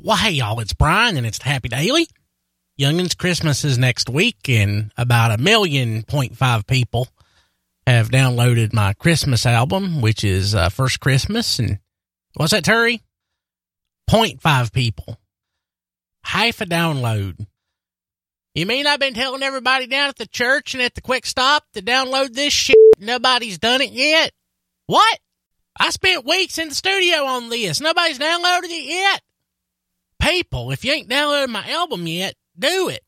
Well, hey, y'all, it's Brian, and it's Happy Daily. Youngins Christmas is next week, and about a million point five people have downloaded my Christmas album, which is uh, First Christmas. And what's that, Terry? 0.5 people. Half a download. You mean I've been telling everybody down at the church and at the quick stop to download this shit? Nobody's done it yet? What? I spent weeks in the studio on this. Nobody's downloaded it yet. People, if you ain't downloaded my album yet, do it.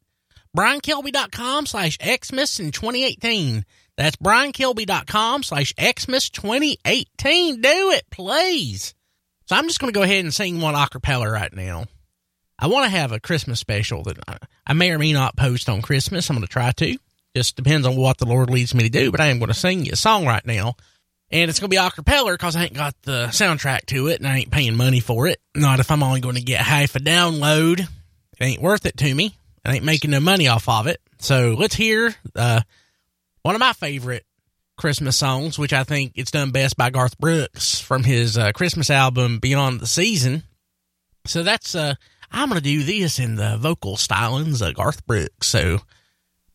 BrianKilby.com slash Xmas in 2018. That's BrianKilby.com slash Xmas 2018. Do it, please. So I'm just going to go ahead and sing one acapella right now. I want to have a Christmas special that I, I may or may not post on Christmas. I'm going to try to. Just depends on what the Lord leads me to do, but I am going to sing you a song right now. And it's going to be acapella because I ain't got the soundtrack to it and I ain't paying money for it. Not if I'm only going to get half a download. It ain't worth it to me. I ain't making no money off of it. So let's hear uh, one of my favorite Christmas songs, which I think it's done best by Garth Brooks from his uh, Christmas album Beyond the Season. So that's uh, I'm to do this in the vocal stylings of Garth Brooks. So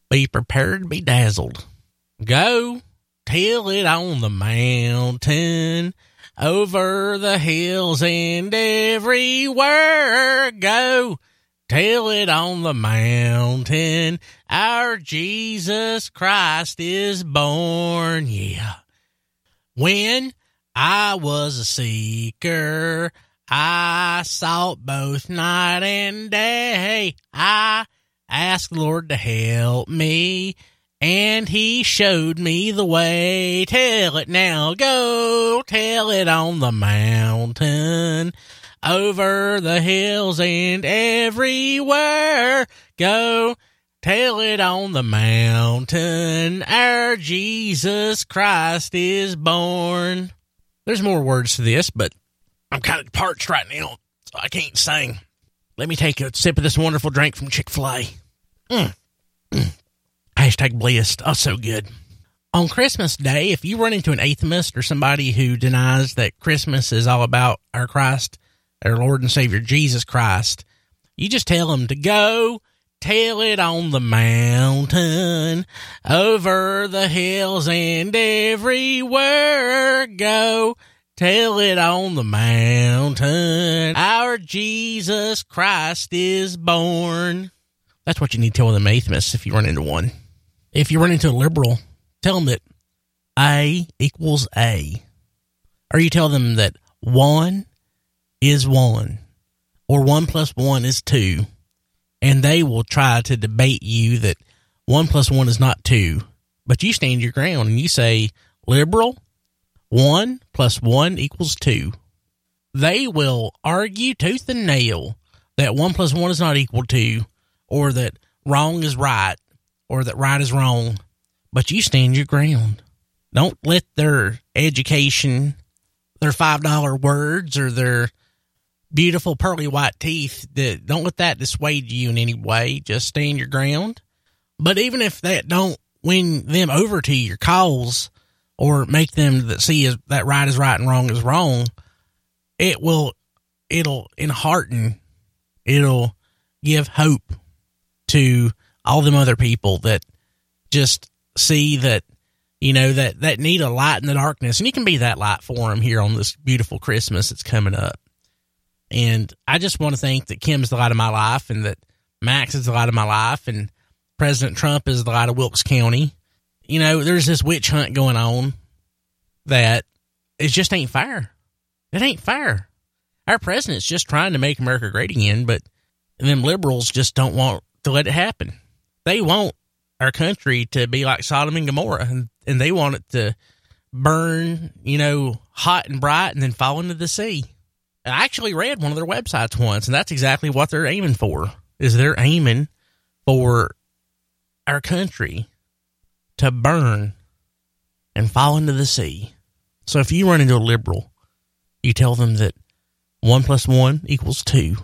be prepared to be dazzled. Go tell it on the mountain, over the hills and everywhere. Go tell it on the mountain. Our Jesus Christ is born. Yeah. When I was a seeker, I sought both night and day. I asked the Lord to help me, and He showed me the way. Tell it now, go tell it on the mountain, over the hills and everywhere. Go tell it on the mountain. Our Jesus Christ is born. There's more words to this, but I'm kind of parched right now, so I can't sing. Let me take a sip of this wonderful drink from Chick fil A. Mm. Hashtag blessed. Oh, so good. On Christmas Day, if you run into an atheist or somebody who denies that Christmas is all about our Christ, our Lord and Savior Jesus Christ, you just tell them to go tell it on the mountain, over the hills and everywhere. Go tell it on the mountain. Our Jesus Christ is born. That's what you need to tell them atheists if you run into one. If you run into a liberal, tell them that A equals A. Or you tell them that one is one, or one plus one is two. And they will try to debate you that one plus one is not two. But you stand your ground and you say, liberal, one plus one equals two. They will argue tooth and nail that one plus one is not equal to, or that wrong is right, or that right is wrong. But you stand your ground. Don't let their education, their $5 words, or their beautiful pearly white teeth, that don't let that dissuade you in any way. Just stand your ground. But even if that don't win them over to your cause, or make them that see that right is right and wrong is wrong, it will it'll enhearten, it'll give hope to all them other people that just see that you know that that need a light in the darkness, and you can be that light for them here on this beautiful Christmas that's coming up. And I just want to think that Kim's the light of my life, and that Max is the light of my life, and President Trump is the light of Wilkes County you know, there's this witch hunt going on that it just ain't fair. It ain't fair. Our president's just trying to make America great again, but them liberals just don't want to let it happen. They want our country to be like Sodom and Gomorrah, and, and they want it to burn, you know, hot and bright and then fall into the sea. I actually read one of their websites once, and that's exactly what they're aiming for. Is they're aiming for our country to burn and fall into the sea. So if you run into a liberal, you tell them that one plus one equals two.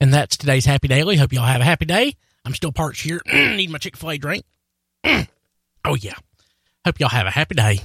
And that's today's Happy Daily. Hope y'all have a happy day. I'm still parched here. Need my Chick fil A drink. oh, yeah. Hope y'all have a happy day.